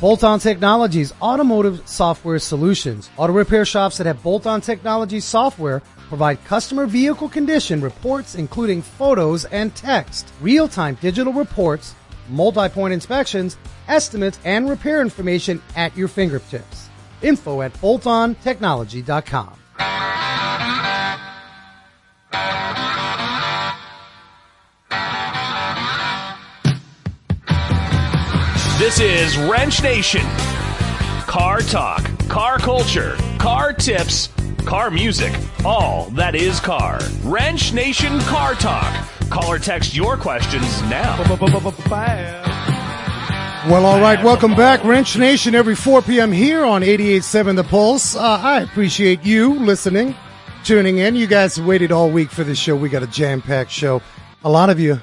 Bolt-on Technologies Automotive Software Solutions. Auto repair shops that have Bolt-on Technologies software provide customer vehicle condition reports including photos and text, real-time digital reports, multi-point inspections, estimates, and repair information at your fingertips. Info at boltontechnology.com. This is Wrench Nation. Car talk, car culture, car tips, car music, all that is car. Wrench Nation Car Talk. Call or text your questions now. Well, all right. Welcome back, Wrench Nation, every 4 p.m. here on 88.7 The Pulse. Uh, I appreciate you listening, tuning in. You guys have waited all week for this show. We got a jam-packed show. A lot of you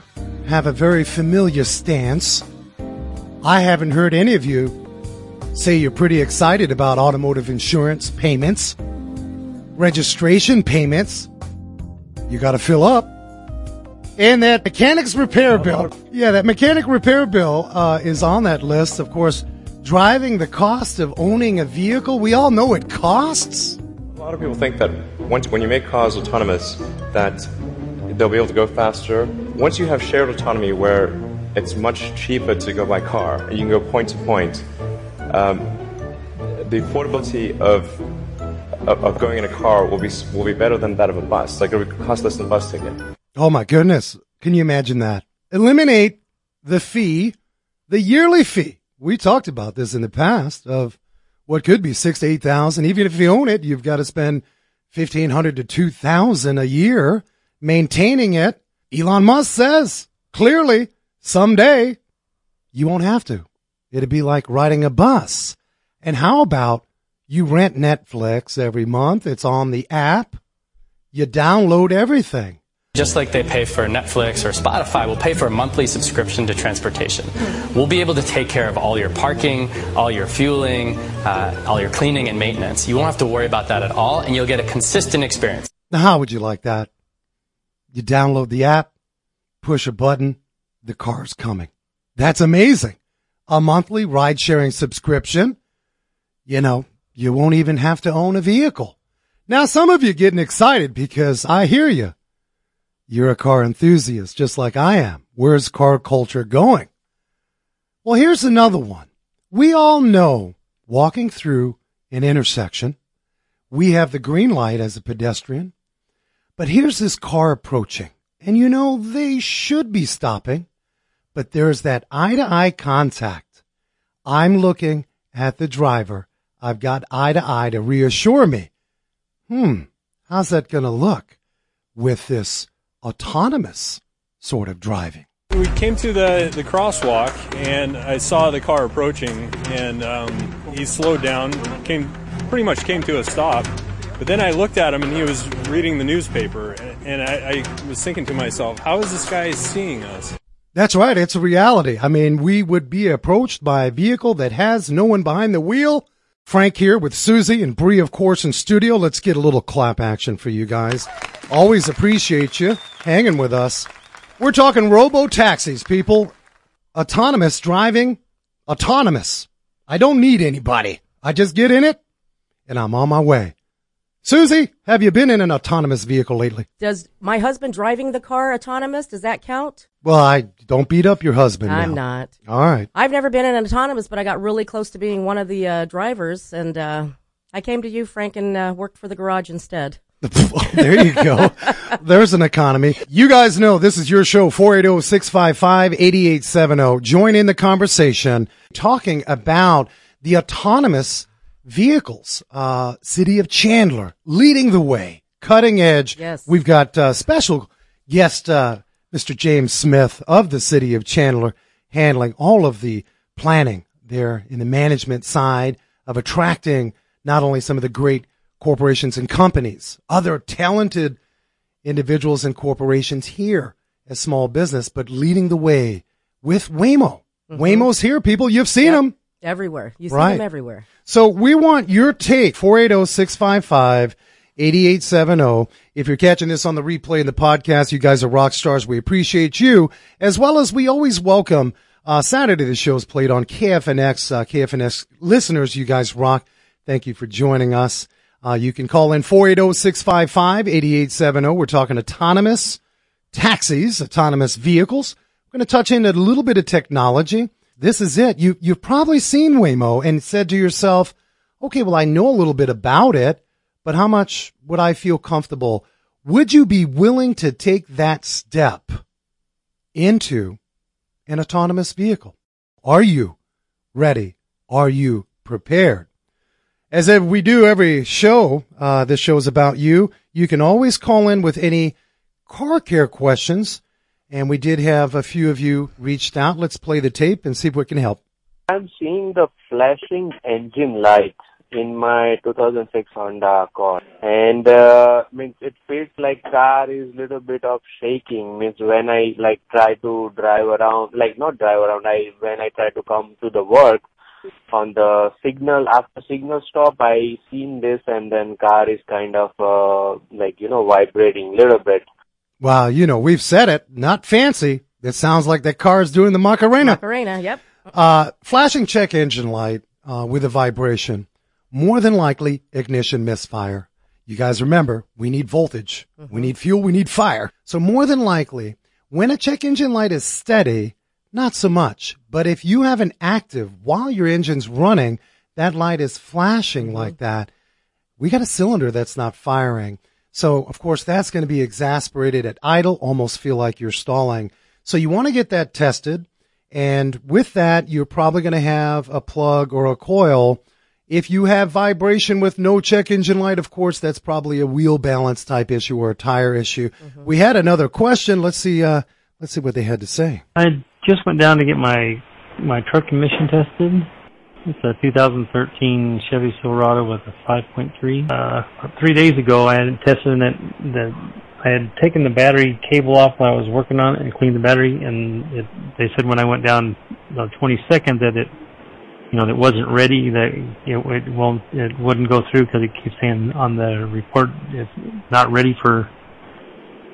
have a very familiar stance. I haven't heard any of you say you're pretty excited about automotive insurance payments, registration payments. You got to fill up. And that mechanics repair bill. Yeah, that mechanic repair bill uh, is on that list. Of course, driving the cost of owning a vehicle. We all know it costs. A lot of people think that once when you make cars autonomous, that they'll be able to go faster. Once you have shared autonomy, where it's much cheaper to go by car you can go point to point, um, the affordability of, of of going in a car will be will be better than that of a bus. Like it would cost less than a bus ticket. Oh my goodness. Can you imagine that? Eliminate the fee, the yearly fee. We talked about this in the past of what could be six to eight thousand. Even if you own it, you've got to spend fifteen hundred to two thousand a year maintaining it. Elon Musk says clearly someday you won't have to. It'd be like riding a bus. And how about you rent Netflix every month? It's on the app. You download everything. Just like they pay for Netflix or Spotify, we'll pay for a monthly subscription to transportation. We'll be able to take care of all your parking, all your fueling, uh, all your cleaning and maintenance. You won't have to worry about that at all, and you'll get a consistent experience. Now, how would you like that? You download the app, push a button, the car's coming. That's amazing. A monthly ride sharing subscription. You know, you won't even have to own a vehicle. Now, some of you getting excited because I hear you. You're a car enthusiast, just like I am. Where's car culture going? Well, here's another one. We all know walking through an intersection, we have the green light as a pedestrian, but here's this car approaching. And you know, they should be stopping, but there's that eye to eye contact. I'm looking at the driver. I've got eye to eye to reassure me. Hmm, how's that going to look with this autonomous sort of driving? We came to the, the crosswalk and I saw the car approaching and um, he slowed down, came pretty much came to a stop. But then I looked at him and he was reading the newspaper and, I, I was thinking to myself, how is this guy seeing us? That's right. It's a reality. I mean, we would be approached by a vehicle that has no one behind the wheel. Frank here with Susie and Bree, of course, in studio. Let's get a little clap action for you guys. Always appreciate you hanging with us. We're talking robo taxis, people. Autonomous driving. Autonomous. I don't need anybody. I just get in it and I'm on my way. Susie, have you been in an autonomous vehicle lately? Does my husband driving the car autonomous? Does that count? Well, I don't beat up your husband. I'm now. not. All right. I've never been in an autonomous, but I got really close to being one of the uh, drivers, and uh, I came to you, Frank, and uh, worked for the garage instead. there you go. There's an economy. You guys know this is your show, 480-655-8870. Join in the conversation talking about the autonomous vehicles. Uh, City of Chandler leading the way, cutting edge. Yes. We've got uh, special guest, uh, Mr. James Smith of the City of Chandler handling all of the planning there in the management side of attracting not only some of the great corporations and companies, other talented individuals and corporations here as small business, but leading the way with Waymo. Waymo's here, people. You've seen Yep. them. Everywhere. You see Right. them everywhere. So we want your take, 480-655-8870. oh. If you're catching this on the replay in the podcast, you guys are rock stars. We appreciate you, as well as we always welcome Uh, Saturday, the show is played on KFNX. Uh, KFNX listeners, you guys rock. Thank you for joining us. Uh, you can call in 480-655-8870. We're talking autonomous taxis, autonomous vehicles. We're going to touch into a little bit of technology. This is it. You, you've probably seen Waymo and said to yourself, okay, well, I know a little bit about it, but how much would I feel comfortable? Would you be willing to take that step into an autonomous vehicle? Are you ready? Are you prepared? As we do every show, uh, this show is about you. You can always call in with any car care questions. And we did have a few of you reached out. Let's play the tape and see if we can help. I'm seeing the flashing engine lights in my 2006 Honda Accord, and uh, means it feels like car is little bit of shaking. Means when I like try to drive around, like not drive around, I when I try to come to the work on the signal after signal stop, I seen this, and then car is kind of uh, like you know vibrating little bit. Well, you know we've said it, not fancy. It sounds like that car is doing the Macarena. Macarena, yep. Uh, flashing check engine light uh, with a vibration more than likely ignition misfire. You guys remember, we need voltage, mm-hmm. we need fuel, we need fire. So more than likely, when a check engine light is steady, not so much. But if you have an active while your engine's running, that light is flashing mm-hmm. like that, we got a cylinder that's not firing. So of course that's going to be exasperated at idle, almost feel like you're stalling. So you want to get that tested. And with that, you're probably going to have a plug or a coil if you have vibration with no check engine light, of course, that's probably a wheel balance type issue or a tire issue. Mm-hmm. We had another question. Let's see, uh, let's see what they had to say. I just went down to get my, my truck emission tested. It's a 2013 Chevy Silverado with a 5.3. Uh, three days ago, I had tested that, that I had taken the battery cable off while I was working on it and cleaned the battery, and it, they said when I went down the 22nd that it you know, that wasn't ready, that it, it won't, it wouldn't go through because it keeps saying on the report it's not ready for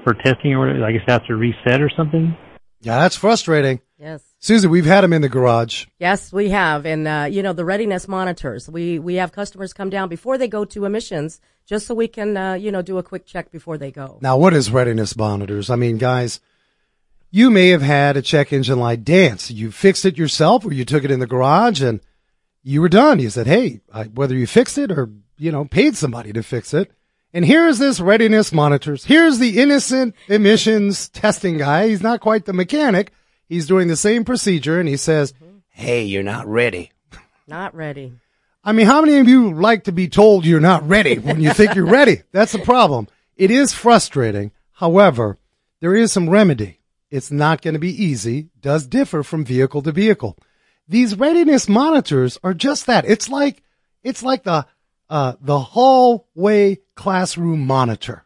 for testing or whatever. I guess it has to reset or something. Yeah, that's frustrating. Yes. Susie, we've had them in the garage. Yes, we have. And, uh, you know, the readiness monitors, we, we have customers come down before they go to emissions just so we can, uh, you know, do a quick check before they go. Now, what is readiness monitors? I mean, guys, you may have had a check engine light dance. You fixed it yourself or you took it in the garage and you were done. You said, Hey, I, whether you fixed it or, you know, paid somebody to fix it. And here's this readiness monitors. Here's the innocent emissions testing guy. He's not quite the mechanic. He's doing the same procedure and he says, Hey, you're not ready. Not ready. I mean, how many of you like to be told you're not ready when you think you're ready? That's the problem. It is frustrating. However, there is some remedy. It's not going to be easy, does differ from vehicle to vehicle. These readiness monitors are just that. It's like, it's like the, uh, the hallway classroom monitor.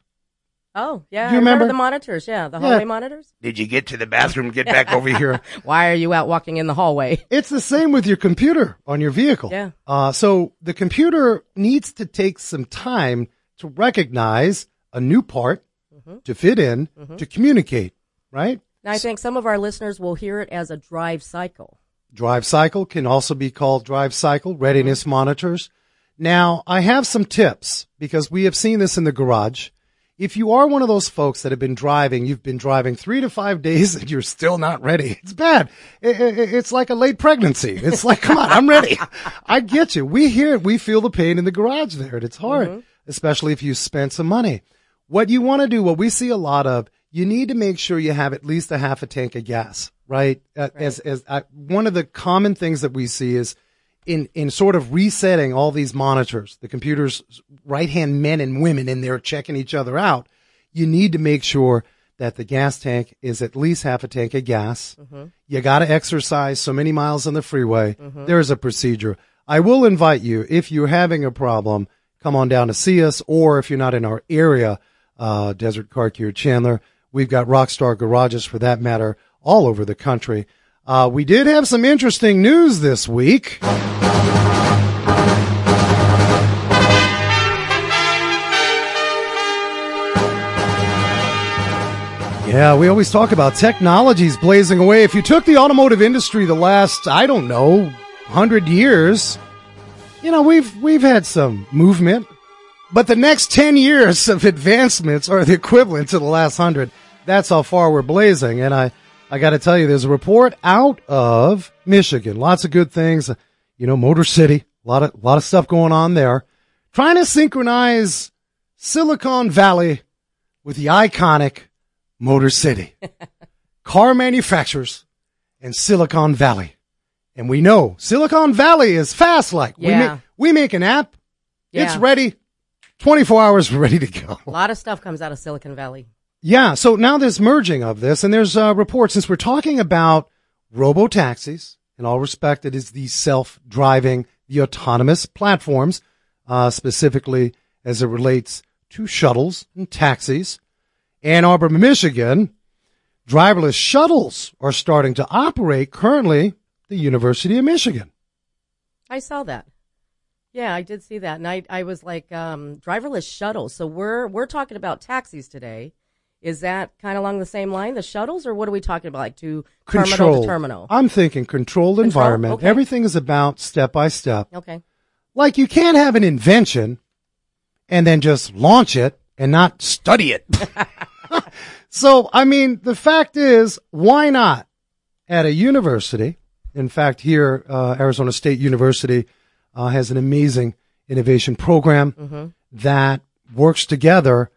Oh, yeah. You I remember the monitors? Yeah, the hallway yeah. monitors. Did you get to the bathroom? Get back over here. Why are you out walking in the hallway? It's the same with your computer on your vehicle. Yeah. Uh, so the computer needs to take some time to recognize a new part mm-hmm. to fit in mm-hmm. to communicate, right? Now, I think some of our listeners will hear it as a drive cycle. Drive cycle can also be called drive cycle readiness monitors. Now, I have some tips because we have seen this in the garage. If you are one of those folks that have been driving, you've been driving three to five days and you're still not ready. It's bad. It's like a late pregnancy. It's like, come on, I'm ready. I get you. We hear it. We feel the pain in the garage there and it's hard, mm-hmm. especially if you spent some money. What you want to do, what we see a lot of you need to make sure you have at least a half a tank of gas, right? Uh, right. As, as uh, one of the common things that we see is in, in sort of resetting all these monitors, the computers, right hand men and women in there checking each other out. You need to make sure that the gas tank is at least half a tank of gas. Mm-hmm. You got to exercise so many miles on the freeway. Mm-hmm. There's a procedure. I will invite you if you're having a problem, come on down to see us, or if you're not in our area, uh, Desert Car Care Chandler, We've got Rockstar garages for that matter all over the country. Uh, we did have some interesting news this week. Yeah, we always talk about technologies blazing away. If you took the automotive industry the last, I don't know, hundred years, you know, we've we've had some movement, but the next ten years of advancements are the equivalent to the last hundred. That's how far we're blazing. And I, I got to tell you, there's a report out of Michigan. Lots of good things. You know, Motor City. A lot of a lot of stuff going on there. Trying to synchronize Silicon Valley with the iconic Motor City. Car manufacturers and Silicon Valley. And we know Silicon Valley is fast like. We, make, we make an app. It's ready. 24 hours ready to go. A lot of stuff comes out of Silicon Valley. Yeah. So now there's merging of this and there's uh, reports since we're talking about robo taxis. In all respect, it is the self-driving, the autonomous platforms, uh, specifically as it relates to shuttles and taxis. Ann Arbor, Michigan, driverless shuttles are starting to operate currently the University of Michigan. I saw that. Yeah, I did see that, and I I was like, um, driverless shuttles. So we're we're talking about taxis today. Is that kind of along the same line, the shuttles, or what are we talking about? Like to terminal to terminal. I'm thinking controlled environment. Okay. Everything is about step by step. Okay. Like you can't have an invention and then just launch it and not study it. so, I mean, the fact is, why not at a university? In fact, here, uh, Arizona State University uh, has an amazing innovation program that works together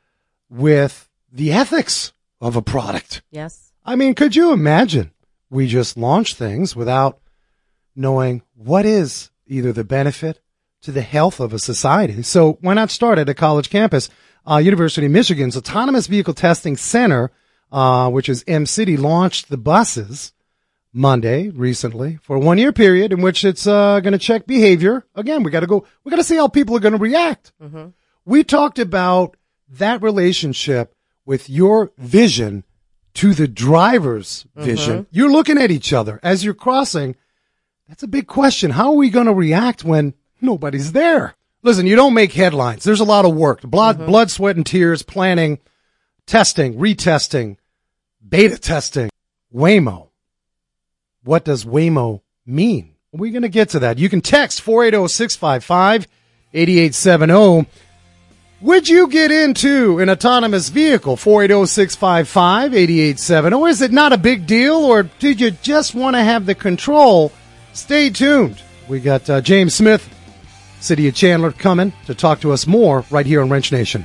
with the ethics of a product. Yes. I mean, could you imagine we just launch things without knowing what is either the benefit to the health of a society? So why not start at a college campus? Uh, University of Michigan's Autonomous Vehicle Testing Center, uh, which is Mcity, launched the buses Monday recently for a one year period in which it's uh, going to check behavior. Again, we got to go. We got to see how people are going to react. We talked about that relationship with your vision to the driver's mm-hmm. vision. You're looking at each other as you're crossing. That's a big question. How are we going to react when nobody's there? Listen, you don't make headlines. There's a lot of work. Blood, mm-hmm. blood, sweat, and tears, planning, testing, retesting, beta testing. Waymo. What does Waymo mean? We're going to get to that. You can text 480-655-8870. Would you get into an autonomous vehicle? 480-655-8870. Or is it not a big deal? Or did you just want to have the control? Stay tuned. We got uh, James Smith, City of Chandler, coming to talk to us more right here on Wrench Nation.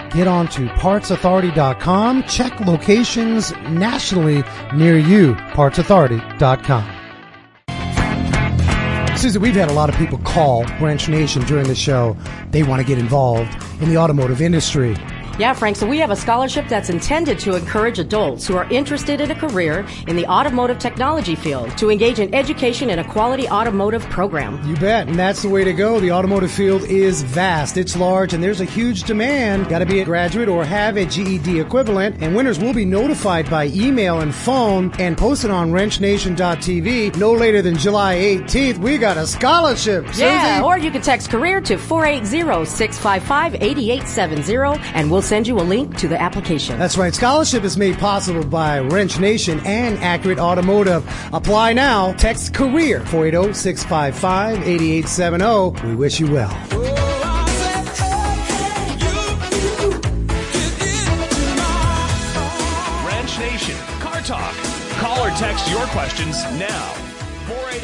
Get on to partsauthority.com. Check locations nationally near you. Partsauthority.com. Susie, we've had a lot of people call Wrench Nation during the show. They want to get involved in the automotive industry. Yeah, Frank. So we have a scholarship that's intended to encourage adults who are interested in a career in the automotive technology field to engage in education in a quality automotive program. You bet, and that's the way to go. The automotive field is vast, it's large, and there's a huge demand. Got to be a graduate or have a GED equivalent, and winners will be notified by email and phone and posted on wrenchnation.tv no later than July 18th. We got a scholarship. Yeah, Susie. or you can text career to 480-655-8870 and we'll send you a link to the application. That's right. Scholarship is made possible by Wrench Nation and Accurate Automotive. Apply now. Text career 480 655 8870. We wish you well. Wrench Nation, Car Talk. Call or text your questions now.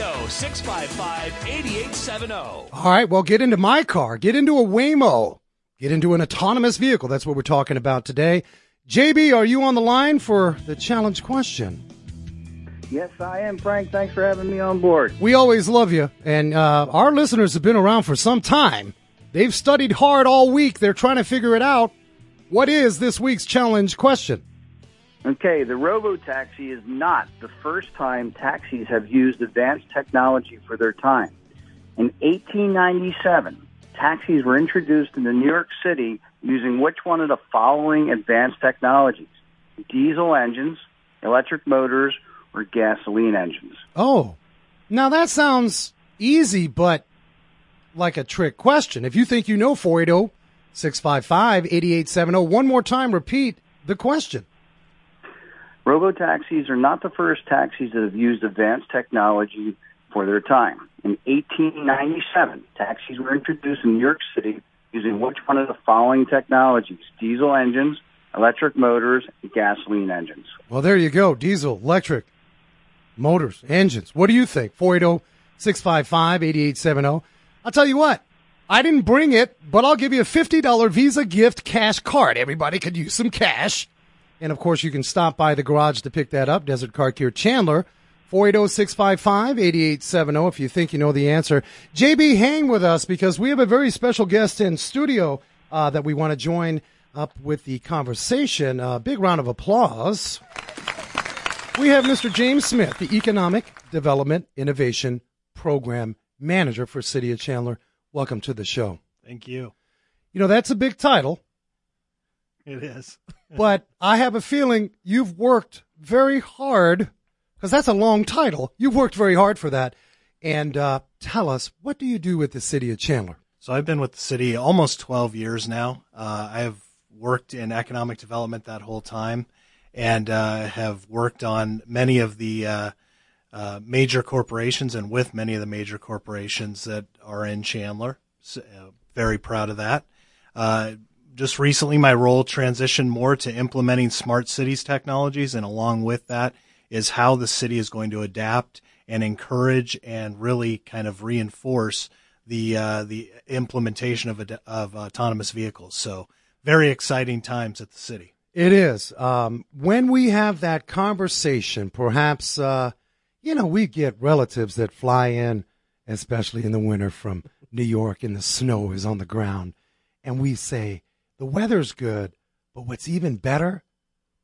oh, 480-655-8870. All right. Well, get into my car. Get into a Waymo. Get into an autonomous vehicle. That's what we're talking about today. JB, are you on the line for the challenge question? Yes, I am, Frank. Thanks for having me on board. We always love you. And uh, our listeners have been around for some time. They've studied hard all week. They're trying to figure it out. What is this week's challenge question? Okay, the robo-taxi is not the first time taxis have used advanced technology for their time. In 1897, taxis were introduced into New York City using which one of the following advanced technologies? Diesel engines, electric motors, or gasoline engines? Oh, now that sounds easy, but like a trick question. If you think you know 480 655 8870, one more time, repeat the question. Robo taxis are not the first taxis that have used advanced technology for their time. In 1897, taxis were introduced in New York City using which one of the following technologies? Diesel engines, electric motors, gasoline engines. Well, there you go. Diesel, electric, motors, engines. What do you think? 480 655 8870. I'll tell you what, I didn't bring it, but I'll give you a $50 Visa gift cash card. Everybody could use some cash. And of course, you can stop by the garage to pick that up. Desert Car Care Chandler, 480 655 8870 if you think you know the answer. JB, hang with us because we have a very special guest in studio uh, that we want to join up with the conversation. A uh, big round of applause. We have Mr. James Smith, the Economic Development Innovation Program Manager for City of Chandler. Welcome to the show. Thank you. You know, that's a big title. It is. but I have a feeling you've worked very hard because that's a long title. You've worked very hard for that. And uh, tell us, what do you do with the city of Chandler? So I've been with the city almost 12 years now. Uh, I have worked in economic development that whole time and uh, have worked on many of the uh, uh, major corporations and with many of the major corporations that are in Chandler. So, uh, very proud of that. Just recently, my role transitioned more to implementing smart cities technologies, and along with that is how the city is going to adapt and encourage and really kind of reinforce the uh, the implementation of of autonomous vehicles. So, very exciting times at the city. It is. Um, when we have that conversation, perhaps uh, you know, we get relatives that fly in, especially in the winter from New York and the snow is on the ground. And we say, the weather's good, but what's even better,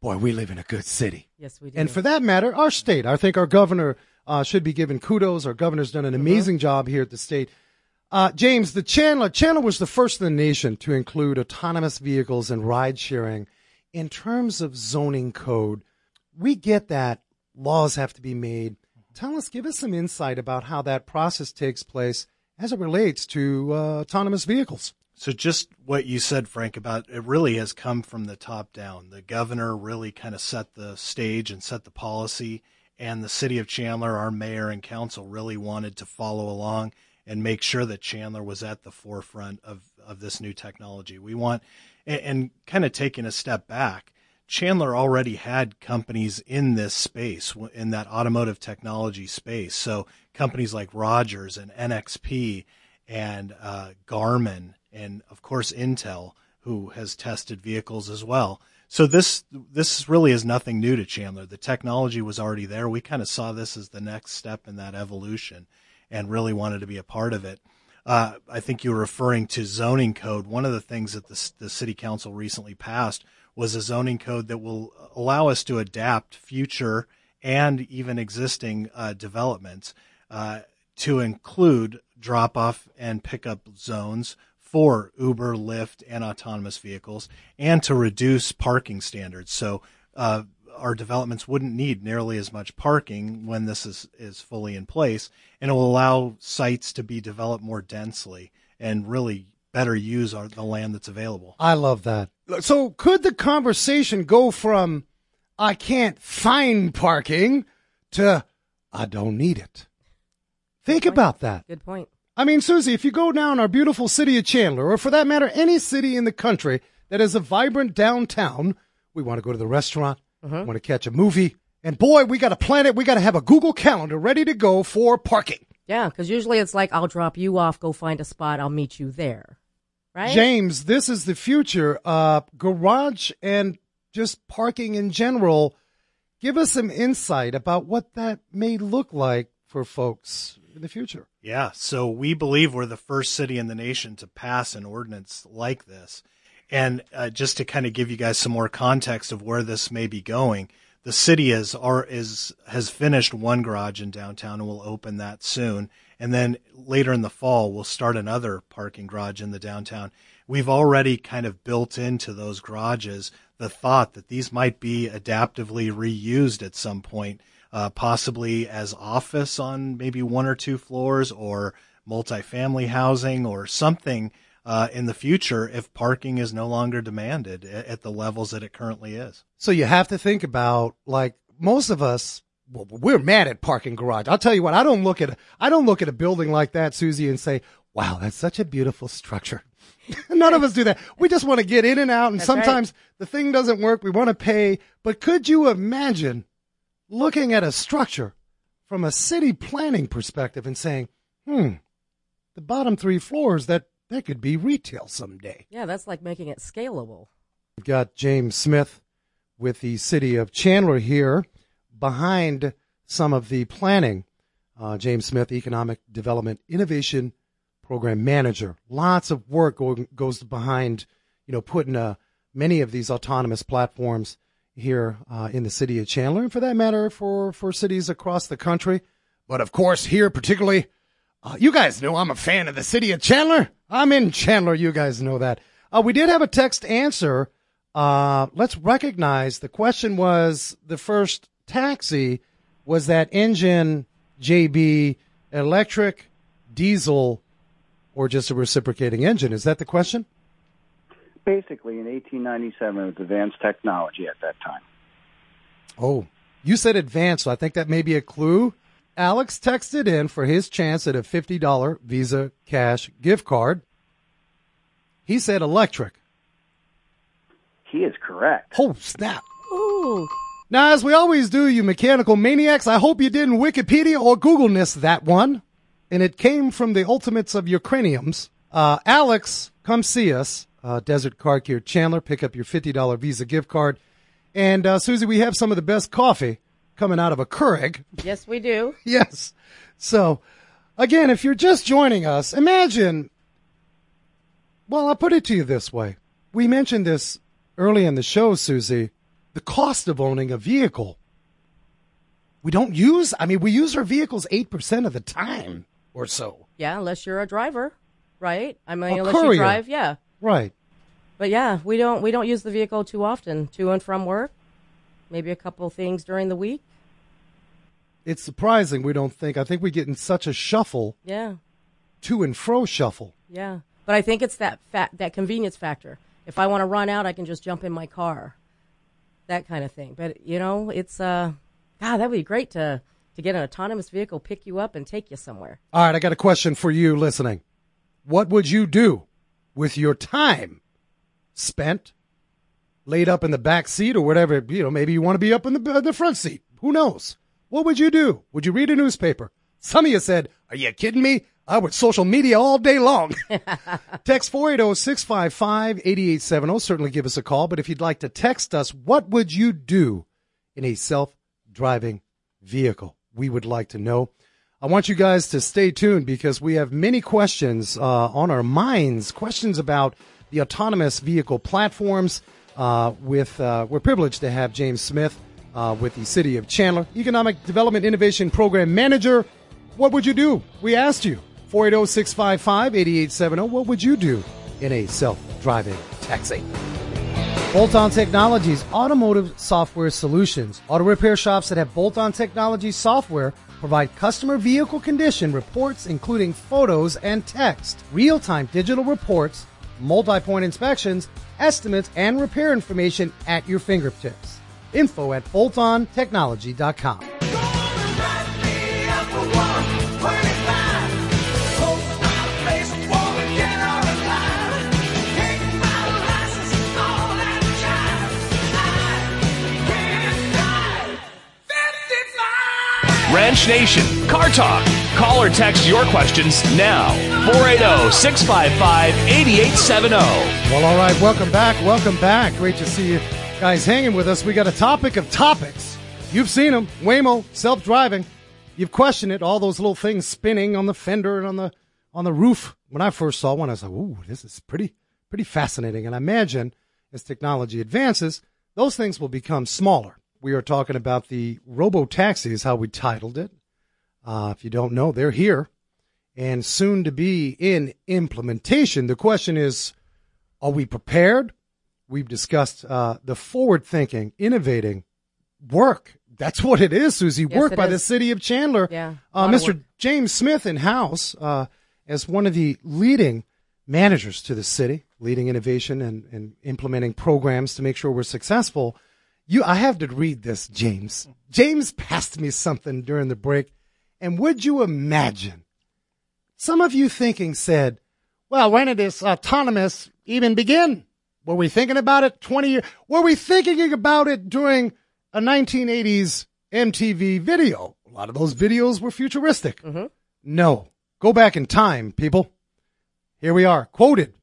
boy, we live in a good city. Yes, we do. And for that matter, our state, I think our governor uh, should be given kudos. Our governor's done an mm-hmm. amazing mm-hmm. job here at the state. Uh, James, the Chandler, Chandler was the first in the nation to include autonomous vehicles and ride sharing in terms of zoning code. We get that laws have to be made Tell us, give us some insight about how that process takes place as it relates to uh, autonomous vehicles. So, just what you said, Frank, about it really has come from the top down. The governor really kind of set the stage and set the policy, and the city of Chandler, our mayor and council, really wanted to follow along and make sure that Chandler was at the forefront of, of this new technology. We want, and, and kind of taking a step back, Chandler already had companies in this space, in that automotive technology space. So companies like Rogers and NXP and uh, Garmin, and of course Intel, who has tested vehicles as well. So this this really is nothing new to Chandler. The technology was already there. We kind of saw this as the next step in that evolution, and really wanted to be a part of it. Uh, I think you were referring to zoning code. One of the things that the, the city council recently passed was a zoning code that will allow us to adapt future and even existing uh, developments uh, to include drop off and pickup zones for Uber, Lyft, and autonomous vehicles, and to reduce parking standards. So uh, our developments wouldn't need nearly as much parking when this is, is fully in place, and it will allow sites to be developed more densely and really better use our, the land that's available. I love that. So could the conversation go from I can't find parking to I don't need it? Think about that. Good point. I mean, Susie, if you go down our beautiful city of Chandler, or for that matter, any city in the country that has a vibrant downtown, we want to go to the restaurant, uh-huh. want to catch a movie, and boy, we got to plan it. We got to have a Google Calendar ready to go for parking. Yeah, because usually it's like, I'll drop you off, go find a spot, I'll meet you there right? James, this is the future. Uh, garage and just parking in general. Give us some insight about what that may look like for folks in the future. Yeah, so we believe we're the first city in the nation to pass an ordinance like this. And uh, just to kind of give you guys some more context of where this may be going, the city is are is has finished one garage in downtown and will open that soon. And then later in the fall, we'll start another parking garage in the downtown. We've already kind of built into those garages the thought that these might be adaptively reused at some point, uh, possibly as office on maybe one or two floors or multifamily housing or something uh, in the future if parking is no longer demanded at the levels that it currently is. So you have to think about like most of us. Well, we're mad at parking garage. I'll tell you what. I don't look at I don't look at a building like that, Susie, and say, "Wow, that's such a beautiful structure." None of us do that. We just want to get in and out, and That's sometimes right. the thing doesn't work. We want to pay. But could you imagine looking at a structure from a city planning perspective and saying, "Hmm, the bottom three floors that that could be retail someday." Yeah, that's like making it scalable. We've got James Smith with the city of Chandler here behind some of the planning. Uh, James Smith, Economic Development Innovation Program Manager. Lots of work go, goes behind, you know, putting uh, many of these autonomous platforms here uh, in the city of Chandler, and for that matter, for for cities across the country. But of course, here particularly, uh, you guys know I'm a fan of the city of Chandler. I'm in Chandler. You guys know that. Uh, we did have a text answer. Uh, let's recognize the question was the first taxi was that engine JB electric, diesel, or just a reciprocating engine? Is that the question? Basically, in 1897, it was advanced technology at that time. Oh, you said advanced, so I think that may be a clue. Alex texted in for his chance at a $50 Visa cash gift card. He said electric. He is correct. Oh, snap. Ooh. Now, as we always do, you mechanical maniacs, I hope you didn't Wikipedia or Google this that one. And it came from the ultimates of your craniums. Uh, Alex, come see us. Uh, Desert Car Care Chandler, pick up your $50 Visa gift card. And, uh, Susie, we have some of the best coffee coming out of a Keurig. Yes, we do. Yes. So, again, if you're just joining us, imagine. Well, I'll put it to you this way. We mentioned this early in the show, Susie. The cost of owning a vehicle. We don't use, I mean, we use our vehicles 8% of the time or so. Yeah, unless you're a driver, right? I mean, A unless you drive, yeah. Right. But yeah, we don't we don't use the vehicle too often to and from work. Maybe a couple things during the week. It's surprising we don't think, I think we get in such a shuffle, Yeah, to and fro shuffle. yeah. But I think it's that fa- that convenience factor. If I want to run out, I can just jump in my car. That kind of thing. But you know, it's uh, God, that would be great to to get an autonomous vehicle, pick you up, and take you somewhere. All right, I got a question for you listening. What would you do with your time spent laid up in the back seat or whatever? You know, maybe you want to be up in the, uh, the front seat. Who knows? What would you do? Would you read a newspaper? Some of you said, Are you kidding me? I would social media all day long. text 480 655 8870. Certainly give us a call. But if you'd like to text us, what would you do in a self driving vehicle? We would like to know. I want you guys to stay tuned because we have many questions uh, on our minds. Questions about the autonomous vehicle platforms. Uh, with uh, we're privileged to have James Smith uh, with the City of Chandler, Economic Development Innovation Program Manager. What would you do? We asked you. 480 655 8870. What would you do in a self driving taxi? Bolt On Technologies Automotive Software Solutions. Auto repair shops that have Bolt On Technology software provide customer vehicle condition reports, including photos and text, real time digital reports, multi point inspections, estimates, and repair information at your fingertips. Info at boltontechnology.com. Wrench Nation, Car Talk. Call or text your questions now. oh, 480 655 8870. Well, all right. Welcome back. Welcome back. Great to see you guys hanging with us. We got a topic of topics. You've seen them. Waymo, self-driving. You've questioned it. All those little things spinning on the fender and on the on the roof. When I first saw one, I was like, "Ooh, this is pretty pretty fascinating. And I imagine as technology advances, those things will become smaller. We are talking about the robo taxis, how we titled it. Uh, if you don't know, they're here and soon to be in implementation. The question is, are we prepared? We've discussed uh, the forward thinking, innovating work. That's what it is, Susie. Yes, work by the city of Chandler. Yeah, Uh, a lot of Mr. James Smith in house uh, as one of the leading managers to the city, leading innovation and, and implementing programs to make sure we're successful. You, I have to read this, James. James passed me something during the break, and would you imagine? Some of you thinking said, "Well, when did this autonomous even begin? Were we thinking about it 20 years? Were we thinking about it during a 1980s MTV video? A lot of those videos were futuristic. Mm-hmm. No. Go back in time, people. Here we are, quoted.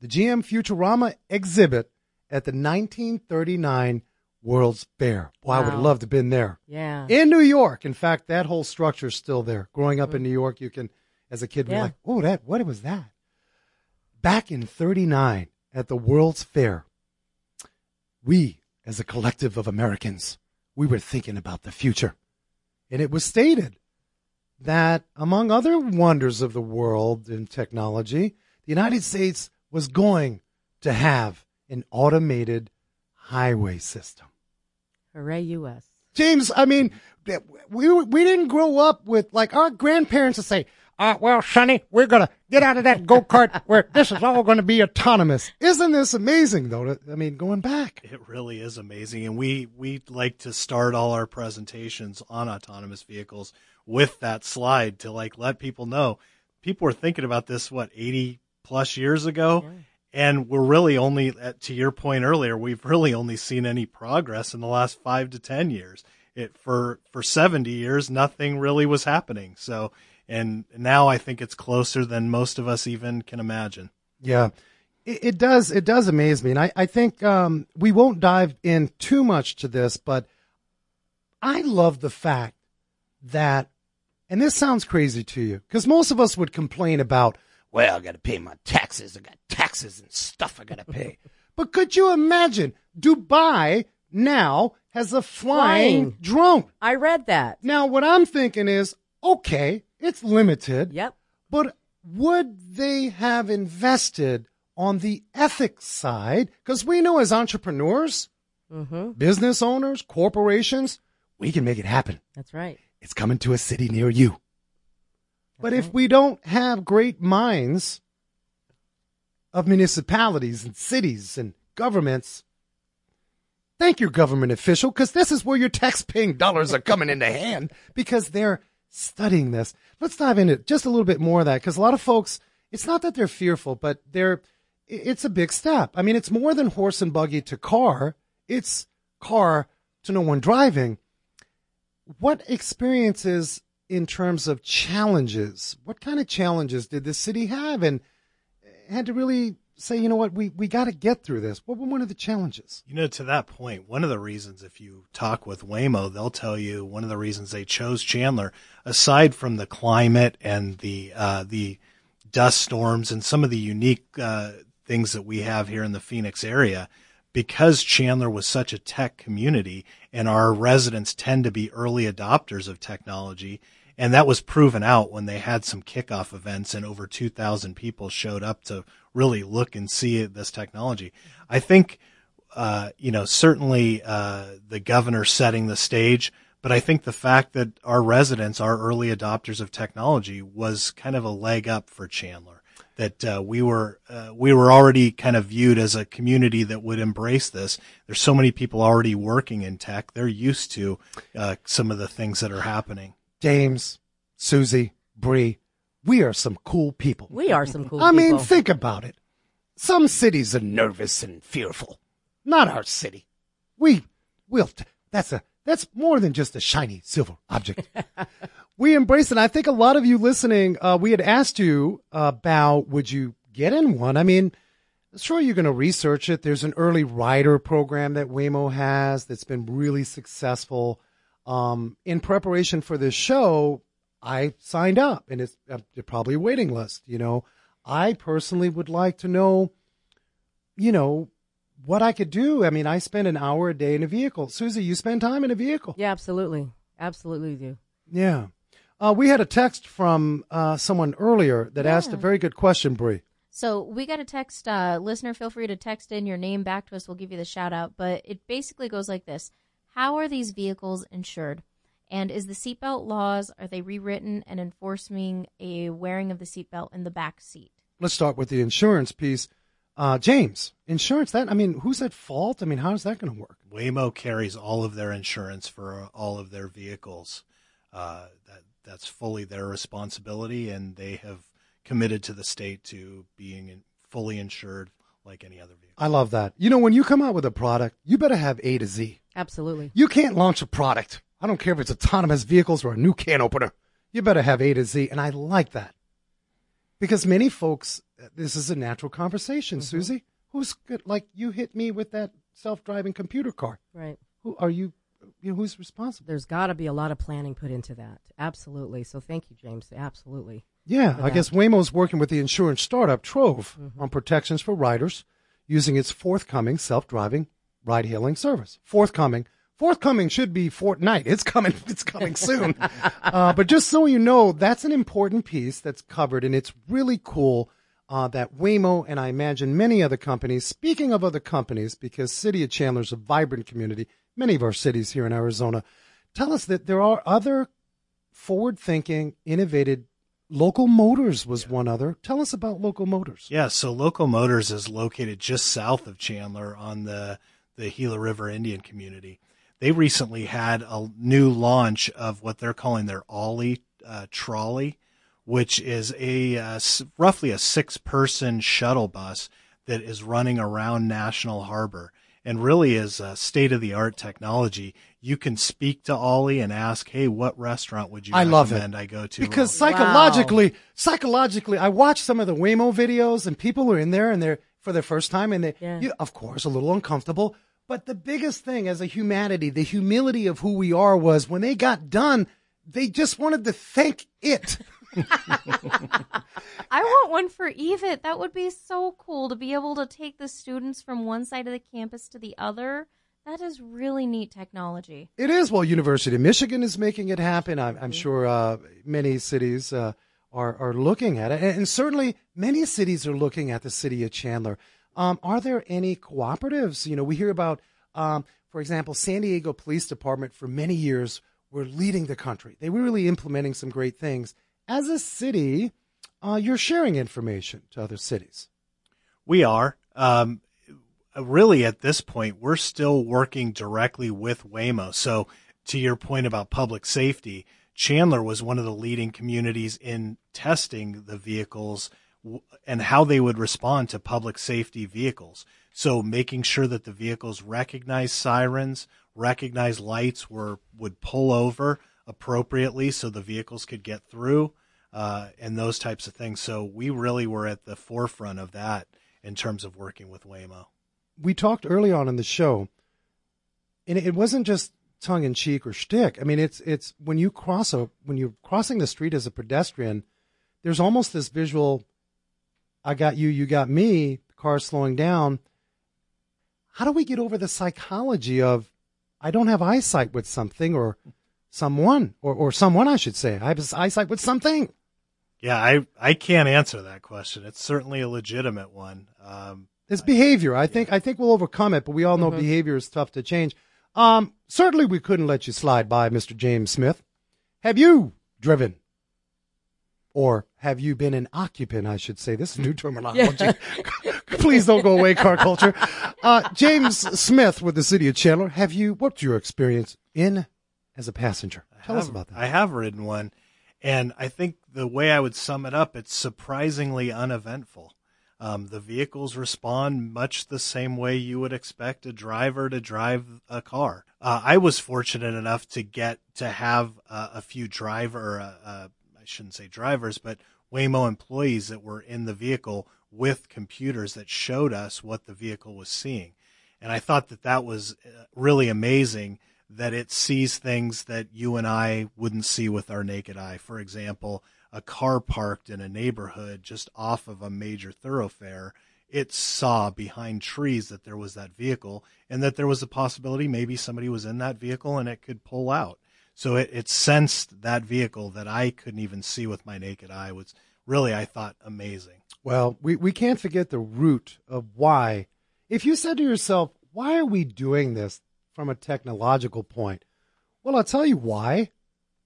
The GM Futurama exhibit at the 1939 World's Fair. Boy, I would have loved to have been there. Yeah. In New York. In fact, that whole structure's still there. Growing up in mm. New York, you can, as a kid, be Yeah. like, oh, that, what was that? Back in 39 at the World's Fair, we, as a collective of Americans, we were thinking about the future. And it was stated that among other wonders of the world in technology, the United States was going to have an automated highway system. Hooray, U.S. James, I mean, we we didn't grow up with like our grandparents to say, uh, well, Sonny, we're gonna get out of that go kart where this is all going to be autonomous. Isn't this amazing, though? I mean, going back, It really is amazing, and we we like to start all our presentations on autonomous vehicles with that slide to like let people know. People were thinking about this what eighty plus years ago, and we're really only at, to your point earlier. We've really only seen any progress in the last five to ten years. It for for seventy years, nothing really was happening. So, and now I think it's closer than most of us even can imagine. yeah, it, it does. It does amaze me, and I I think um, we won't dive in too much to this, but I love the fact that, and this sounds crazy to you, because most of us would complain about, well, I got to pay my taxes. I got taxes and stuff I got to pay. but could you imagine Dubai now has a flying, Flying. drone? I read that. Now, what I'm thinking is, okay, it's limited. Yep. But would they have invested on the ethics side? Because we know as entrepreneurs, Mm-hmm. business owners, corporations, we can make it happen. That's right. It's coming to a city near you. But if mm-hmm. we don't have great minds of municipalities and cities and governments, thank your government official, because this is where your tax-paying dollars are coming into hand because they're studying this. Let's dive into just a little bit more of that because a lot of folks, it's not that they're fearful, but they're, it's a big step. I mean, it's more than horse and buggy to car. It's car to no one driving. What experiences in terms of challenges? What kind of challenges did the city have and had to really say, you know what, we, we got to get through this? What were one of the challenges? You know, to that point, one of the reasons, if you talk with Waymo, they'll tell you one of the reasons they chose Chandler, aside from the climate and the uh, the dust storms and some of the unique uh, things that we have here in the Phoenix area, because Chandler was such a tech community and our residents tend to be early adopters of technology. And that was proven out when they had some kickoff events and over 2,000 people showed up to really look and see this technology. I think, uh, you know, certainly uh, the governor setting the stage, but I think the fact that our residents are early adopters of technology was kind of a leg up for Chandler. That uh, we were uh, we were already kind of viewed as a community that would embrace this. There's so many people already working in tech; they're used to uh, some of the things that are happening. James, Susie, Bree, we are some cool people. We are some cool people. I mean, think about it. Some cities are nervous and fearful. Not our city. We, we'll, t- that's a, that's more than just a shiny silver object. we embrace it. I think a lot of you listening, uh, we had asked you about would you get in one? I mean, sure, you're going to research it. There's an early rider program that Waymo has that's been really successful. Um, in preparation for this show, I signed up and it's uh, probably a waiting list. You know, I personally would like to know you know, what I could do. I mean, I spend an hour a day in a vehicle. Susie, you spend time in a vehicle. Yeah, absolutely. Absolutely do. Yeah. Uh, we had a text from uh, someone earlier that asked a very good question, Bree. So we got a text, uh, listener, feel free to text in your name back to us. We'll give you the shout out. But it basically goes like this How are these vehicles insured? And is the seatbelt laws, are they rewritten and enforcing a wearing of the seatbelt in the back seat? Let's start with the insurance piece. Uh, James, insurance, that, I mean, who's at fault? I mean, how's that going to work? Waymo carries all of their insurance for uh, all of their vehicles. Uh, that that's fully their responsibility, and they have committed to the state to being fully insured like any other vehicle. I love that. You know, when you come out with a product, you better have A to Z. Absolutely. You can't launch a product. I don't care if it's autonomous vehicles or a new can opener. You better have A to Z. And I like that because many folks, this is a natural conversation, mm-hmm. Susie. Who's good? Like you hit me with that self-driving computer car. Right. Who are you? you know, who's responsible? There's got to be a lot of planning put into that. Absolutely. So thank you, James. Absolutely. Yeah, I that. guess Waymo's working with the insurance startup Trov Mm-hmm. on protections for riders using its forthcoming self-driving ride-hailing service. Forthcoming. Forthcoming should be fortnight. It's coming. It's coming soon. uh, but just so you know, that's an important piece that's covered, and it's really cool uh, that Waymo and I imagine many other companies. Speaking of other companies, because City of Chandler is a vibrant community, many of our cities here in Arizona tell us that there are other forward-thinking, innovative. Local Motors was one other. Tell us about Local Motors. Yeah, so Local Motors is located just south of Chandler on the the Gila River Indian community. They recently had a new launch of what they're calling their Olli uh, trolley, which is a uh, s- roughly a six person shuttle bus that is running around National Harbor and really is a state of the art technology. You can speak to Olli and ask, "Hey, what restaurant would you I love it recommend I go to?" because psychologically, psychologically, I watch some of the Waymo videos, and people are in there and they're for the first time, and they, Yeah. you, of course, a little uncomfortable. But the biggest thing as a humanity, the humility of who we are, was when they got done, they just wanted to thank it. I want one for EVIT. That would be so cool to be able to take the students from one side of the campus to the other. That is really neat technology. It is. Well, University of Michigan is making it happen. I'm, I'm sure uh, many cities uh, are are looking at it, and, and certainly many cities are looking at the city of Chandler. Um, are there any cooperatives? You know, we hear about, um, for example, San Diego Police Department for many years were leading the country. They were really implementing some great things. As a city, uh, you're sharing information to other cities. We are. Um, really, at this point, we're still working directly with Waymo. So, to your point about public safety, Chandler was one of the leading communities in testing the vehicles and how they would respond to public safety vehicles. So, making sure that the vehicles recognize sirens, recognize lights, were would pull over appropriately so the vehicles could get through, uh, and those types of things. So, we really were at the forefront of that in terms of working with Waymo. we talked early on in the show, and it wasn't just tongue in cheek or shtick. I mean, it's it's when you cross a when you're crossing the street as a pedestrian, there's almost this visual. I got you, you got me. Car slowing down. How do we get over the psychology of I don't have eyesight with something or someone or or someone I should say I have eyesight with something. Yeah, I I can't answer that question. It's certainly a legitimate one. Um, It's behavior. I think I think we'll overcome it, but we all know behavior is tough to change. Um, certainly we couldn't let you slide by, Mr. James Smith. Have you driven? Or have you been an occupant, I should say. This is new terminology. Please don't go away, car culture. Uh, James Smith with the city of Chandler. Have you, what's your experience in as a passenger? Tell us about that. I have ridden one, and I think the way I would sum it up, it's surprisingly uneventful. Um, the vehicles respond much the same way you would expect a driver to drive a car. Uh, I was fortunate enough to get to have uh, a few driver, uh, uh, I shouldn't say drivers, but Waymo employees that were in the vehicle with computers that showed us what the vehicle was seeing. And I thought that that was uh, really amazing that it sees things that you and I wouldn't see with our naked eye. For example, a car parked in a neighborhood just off of a major thoroughfare it saw behind trees that there was that vehicle and that there was a possibility maybe somebody was in that vehicle and it could pull out. So it, it sensed that vehicle that I couldn't even see with my naked eye was really, I thought, amazing. Well, we, we can't forget the root of why. If you said to yourself, why are we doing this from a technological point? Well, I'll tell you why.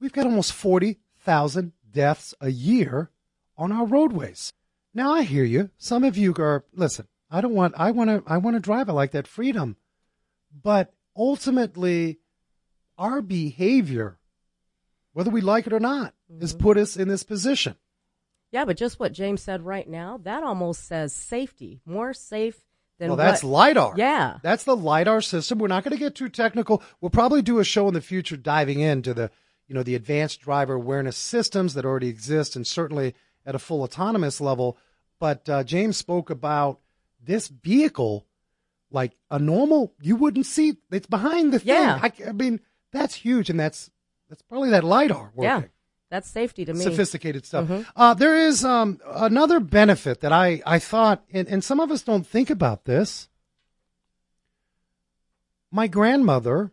We've got almost 40,000 deaths a year on our roadways. Now I hear you. Some of you are listen. I don't want. I want to. I want to drive. I like that freedom, but ultimately, our behavior, whether we like it or not, mm-hmm. has put us in this position. Yeah, but just what James said right now, that almost says safety, more safe than. Well, that's lidar. Yeah, that's the lidar system. We're not going to get too technical. We'll probably do a show in the future diving into the, you know, the advanced driver awareness systems that already exist, and certainly at a full autonomous level. But uh, James spoke about this vehicle, like a normal, you wouldn't see. It's behind the thing. Yeah. I, I mean, that's huge, and that's that's probably that lidar working. Yeah. That's safety to me. Sophisticated stuff. Mm-hmm. Uh, there is um, another benefit that I, I thought, and, and some of us don't think about this. My grandmother,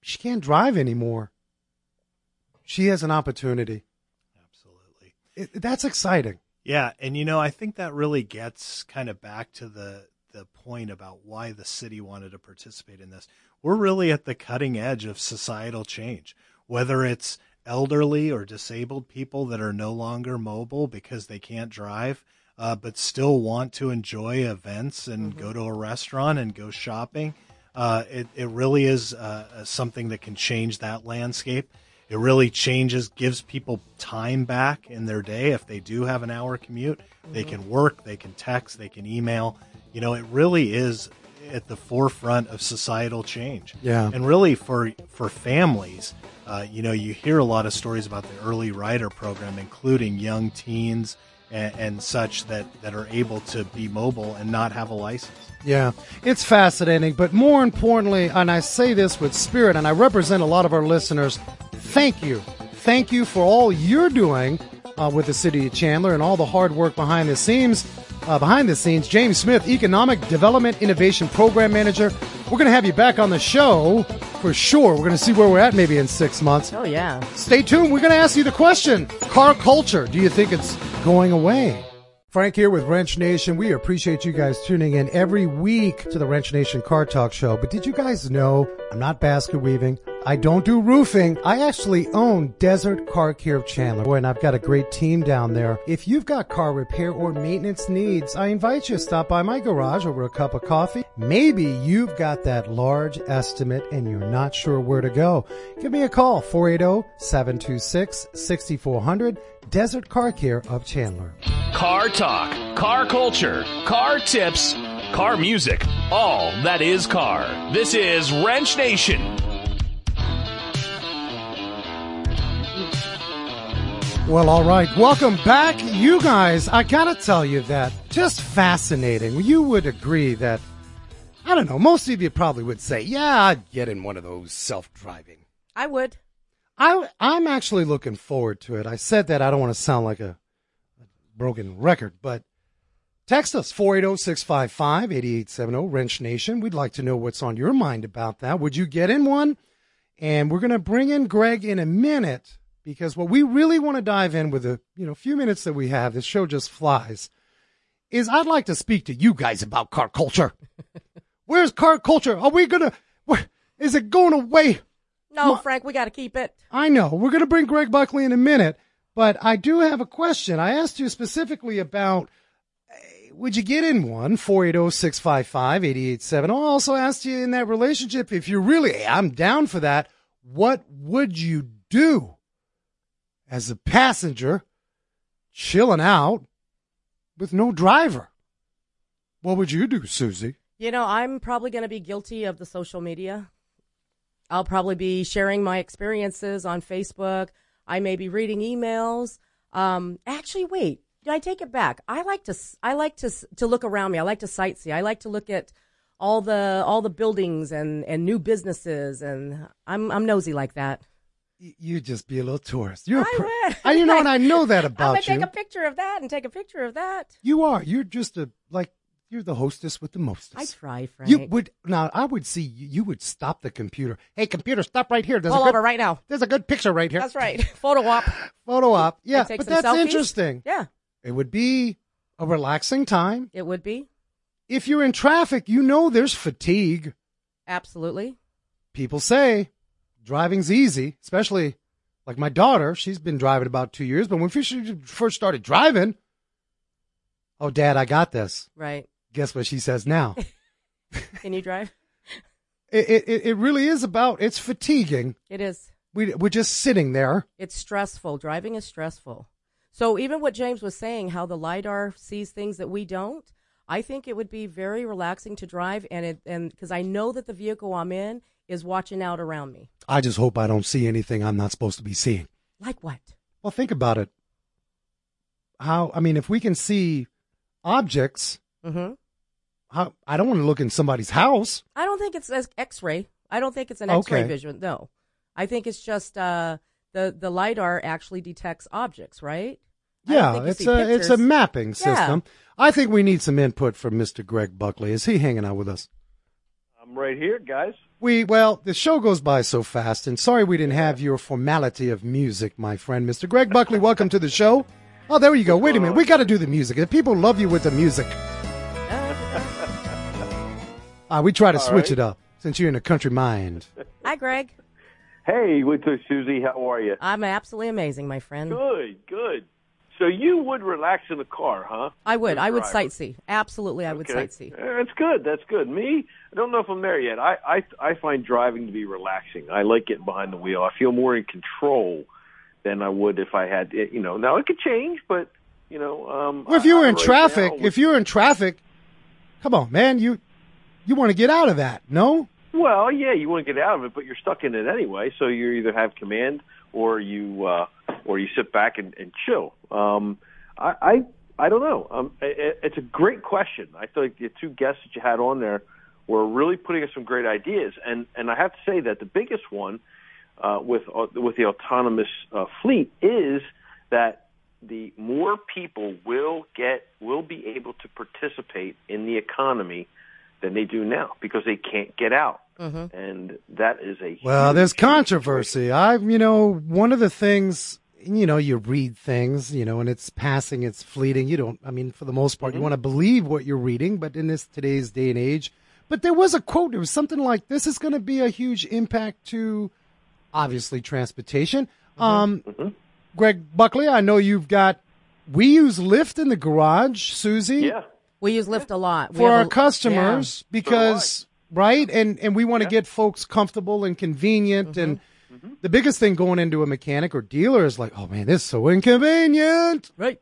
she can't drive anymore. She has an opportunity it, that's exciting. Yeah, and you know, I think that really gets kind of back to the the point about why the city wanted to participate in this. We're really at the cutting edge of societal change, whether it's elderly or disabled people that are no longer mobile because they can't drive, uh, but still want to enjoy events and mm-hmm. go to a restaurant and go shopping. Uh, it, it really is uh, something that can change that landscape. It really changes, gives people time back in their day. If they do have an hour commute, they can work, they can text, they can email. You know, it really is at the forefront of societal change. Yeah. And really for for families, uh, you know, you hear a lot of stories about the early rider program, including young teens and, and, such that, that are able to be mobile and not have a license. Yeah, it's fascinating. But more importantly, and I say this with spirit, and I represent a lot of our listeners, thank you. Thank you for all you're doing uh, with the city of Chandler and all the hard work behind the scenes. Uh, behind the scenes, James Smith, Economic Development Innovation Program Manager. We're going to have you back on the show for sure. We're going to see where we're at maybe in six months. Oh, yeah. Stay tuned. We're going to ask you the question car culture. Do you think it's going away? Frank here with Wrench Nation. We appreciate you guys tuning in every week to the Wrench Nation Car Talk Show. But did you guys know I'm not basket weaving? I don't do roofing. I actually own Desert Car Care of Chandler. Boy, and I've got a great team down there. If you've got car repair or maintenance needs, I invite you to stop by my garage over a cup of coffee. Maybe you've got that large estimate and you're not sure where to go. Give me a call, 480-726-6400, Desert Car Care of Chandler. Car talk, car culture, car tips, car music, all that is car. This is Wrench Nation. Well, all right. Welcome back. You guys, I gotta tell you that just fascinating. You would agree that, I don't know, most of you probably would say, yeah, I'd get in one of those self-driving. I would. I, I'm actually looking forward to it. I said that I don't want to sound like a, broken record, but text us 480-655-8870 Wrench Nation. We'd like to know what's on your mind about that. Would you get in one? And we're going to bring in Greg in a minute because what we really want to dive in with the you know few minutes that we have, this show just flies, is I'd like to speak to you guys about car culture. Where's car culture? Are we gonna? Where, is it going away? No, Frank, we got to keep it. I know. We're gonna bring Greg Buckley in a minute, but I do have a question. I asked you specifically about. Eh, would you get in one? 480-655-8870. I also asked you in that relationship, if you're really, I'm down for that, what would you do? As a passenger chilling out with no driver. What would you do, Susie? You know, I'm probably going to be guilty of the social media. I'll probably be sharing my experiences on Facebook. I may be reading emails. Um, actually, wait, I take it back. I like to I like to to look around me. I like to sightsee. I like to look at all the all the buildings and and new businesses and I'm I'm nosy like that. You just be a little tourist. You're a I pr- would. I, you know, and I know that about I'm gonna you. take a picture of that and take a picture of that. You are. You're just a like. You're the hostess with the mostest. I try, Frank. You would now. I would see you. You would stop the computer. Hey, computer, stop right here. There's Pull a good, over right now. There's a good picture right here. That's right. Photo op. Photo op. Yeah, but that's selfies. interesting. Yeah, It would be a relaxing time. it would be If you're in traffic, you know there's fatigue. absolutely. People say driving's easy, especially like my daughter. She's been driving about two years, but when she first started driving, oh, Dad, I got this. Right. Guess what she says now? Can you drive? it, it it really is about it's fatiguing. It is. We we're just sitting there. It's stressful. Driving is stressful. So even what James was saying, how the lidar sees things that we don't, I think it would be very relaxing to drive, and it and because I know that the vehicle I'm in is watching out around me. I just hope I don't see anything I'm not supposed to be seeing. Like what? Well, think about it. How I mean, if we can see objects, Mm-hmm. how I don't want to look in somebody's house. I don't think it's as X-ray. I don't think it's an X-ray Okay. vision. No, I think it's just uh, the the lidar actually detects objects, right? Yeah, it's a it's a pictures. mapping Yeah. system. I think we need some input from Mr. Greg Buckley. Is he hanging out with us? I'm right here, guys. We well, the show goes by so fast, and sorry we didn't have your formality of music, my friend, Mr. Greg Buckley. Welcome to the show. Oh, there you go. Wait a minute, we got to do the music. The people love you with the music. Uh, we try to All switch right. it up since you're in a country mind. Hi, Greg. Hey, what's up, Susie? How are you? I'm absolutely amazing, my friend. Good, good. So you would relax in the car, huh? I would. I would driver. sightsee. Absolutely, I would Okay. sightsee. Uh, That's good. That's good. Me, I don't know if I'm there yet. I, I I find driving to be relaxing. I like getting behind the wheel. I feel more in control than I would if I had, you know. Now it could change, but you know, um, Well, if you were in right traffic, now- if you were in traffic, come on, man, you you want to get out of that? No, Well, yeah, you want to get out of it, but you're stuck in it anyway. So you either have command or you uh, or you sit back and, and chill. Um, I, I I don't know. Um, it, it's a great question. I feel like the two guests that you had on there were really putting us some great ideas, and and I have to say that the biggest one uh, with uh, with the autonomous uh, fleet is that the more people will get will be able to participate in the economy than they do now because they can't get out, Mhm. and that is a Well, huge there's controversy. I've you know, one of the things, you know, you read things, you know, and it's passing, it's fleeting. You don't, I mean, for the most part, you mm-hmm. want to believe what you're reading, but in this today's day and age, but there was a quote. It was something like, "This is going to be a huge impact to, obviously, transportation." Mm-hmm. Um, mm-hmm. Greg Buckley, I know you've got. We use Lyft in the garage, Susie. Yeah. We use Lyft a lot. We for our a- customers yeah. because right and and we want to get folks comfortable and convenient Mm-hmm. the biggest thing going into a mechanic or dealer is like oh man this is so inconvenient right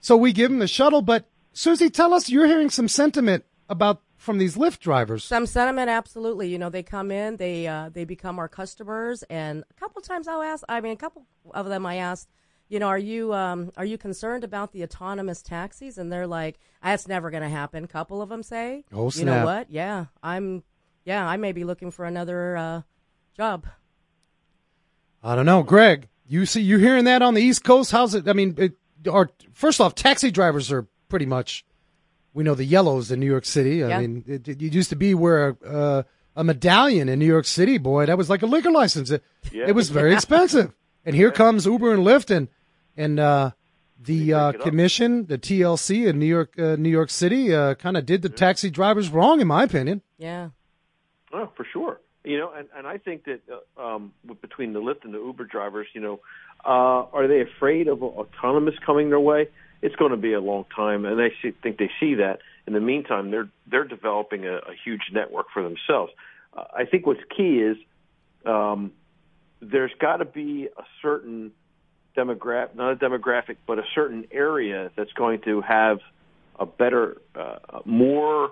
so we give them the shuttle but susie tell us you're hearing some sentiment about from these Lyft drivers Some sentiment, absolutely. You know, they come in, they uh, they become our customers, and a couple times I'll ask. I mean, a couple of them I asked, you know, are you um, are you concerned about the autonomous taxis? And they're like, that's never going to happen. A couple of them say, Oh, you know what? Yeah, I'm. Yeah, I may be looking for another uh, job. I don't know greg you see you hearing that on the east coast how's it i mean it, our first off taxi drivers are pretty much we know the yellows in new york city i Yeah. mean it, it used to be where uh, a medallion in new york city boy that was like a liquor license it, Yeah. it was very expensive and here comes uber and lyft and and uh, the uh, it up. commission the tlc in new york uh, new york city uh, kind of did the taxi drivers wrong in my opinion Yeah. Oh, for sure. You know, and, and I think that uh, um, between the Lyft and the Uber drivers, you know, uh, are they afraid of autonomous coming their way? It's going to be a long time, and they see, think they see that. In the meantime, they're they're developing a, a huge network for themselves. Uh, I think what's key is um, there's got to be a certain demographic, not a demographic, but a certain area that's going to have a better, uh, more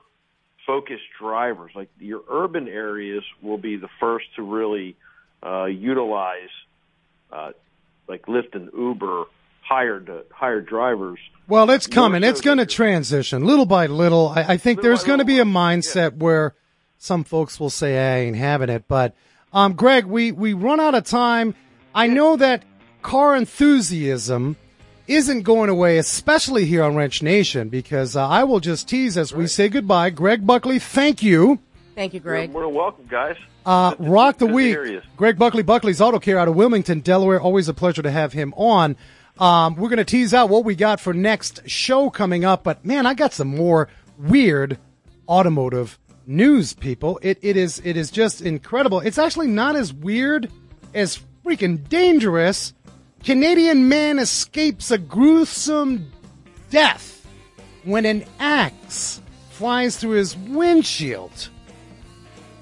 focused drivers. Like your urban areas will be the first to really uh, utilize, uh, like Lyft and Uber hired uh, hired drivers. Well, it's coming. It's going to transition little by little. I, I think Little there's going to be a mindset where some folks will say, "I ain't having it." But, um, Greg, we we run out of time. I know that car enthusiasm isn't going away, especially here on Wrench Nation, because uh, I will just tease as we say goodbye. Greg Buckley, thank you. Thank you, Greg. You're more welcome, guys. Uh, rock the Good week. Greg Buckley, Buckley's Auto Care out of Wilmington, Delaware. Always a pleasure to have him on. Um, we're going to tease out what we got for next show coming up, but man, I got some more weird automotive news, people. It, it is, it is just incredible. It's actually not as weird as freaking dangerous. Canadian man escapes a gruesome death when an axe flies through his windshield.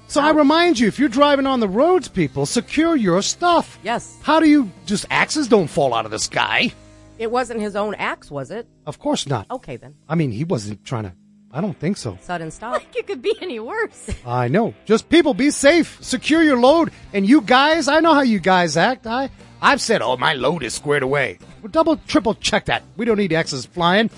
So I remind you, if you're driving on the roads, people, secure your stuff. Yes. How do you just axes don't fall out of the sky? It wasn't his own axe, was it? Of course not. Okay, then. I mean, he wasn't trying to. I don't think so. Sudden stop. Like it could be any worse. I know. Just people be safe. Secure your load. And you guys, I know how you guys act. I I've said, "Oh, my load is squared away." Well, double, triple check that. We don't need X's flying.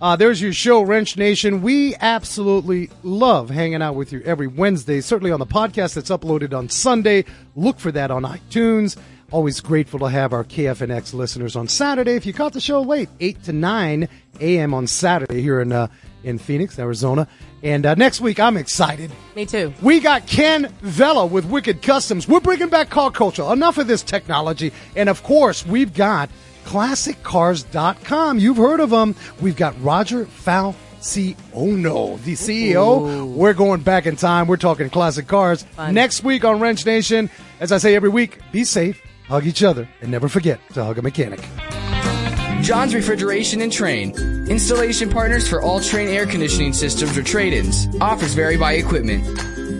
Uh, there's your show, Wrench Nation. We absolutely love hanging out with you every Wednesday. Certainly on the podcast that's uploaded on Sunday. Look for that on iTunes. Always grateful to have our KFNX listeners on Saturday. If you caught the show late, 8 to 9 a.m. on Saturday here in uh, in Phoenix, Arizona. And uh, next week, I'm excited. Me too. We got Ken Vella with Wicked Customs. We're bringing back car culture. Enough of this technology. And of course, we've got ClassicCars.com. You've heard of them. We've got Roger Falcione, the CEO. We're going back in time. We're talking classic cars. Next week on Wrench Nation, as I say every week, be safe, hug each other, and never forget to hug a mechanic. John's Refrigeration and Trane. Installation partners for all Trane air conditioning systems or trade-ins. Offers vary by equipment.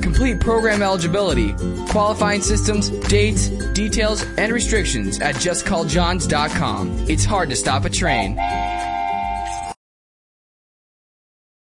Complete program eligibility, qualifying systems, dates, details, and restrictions at justcalljohns.com. It's hard to stop a Trane.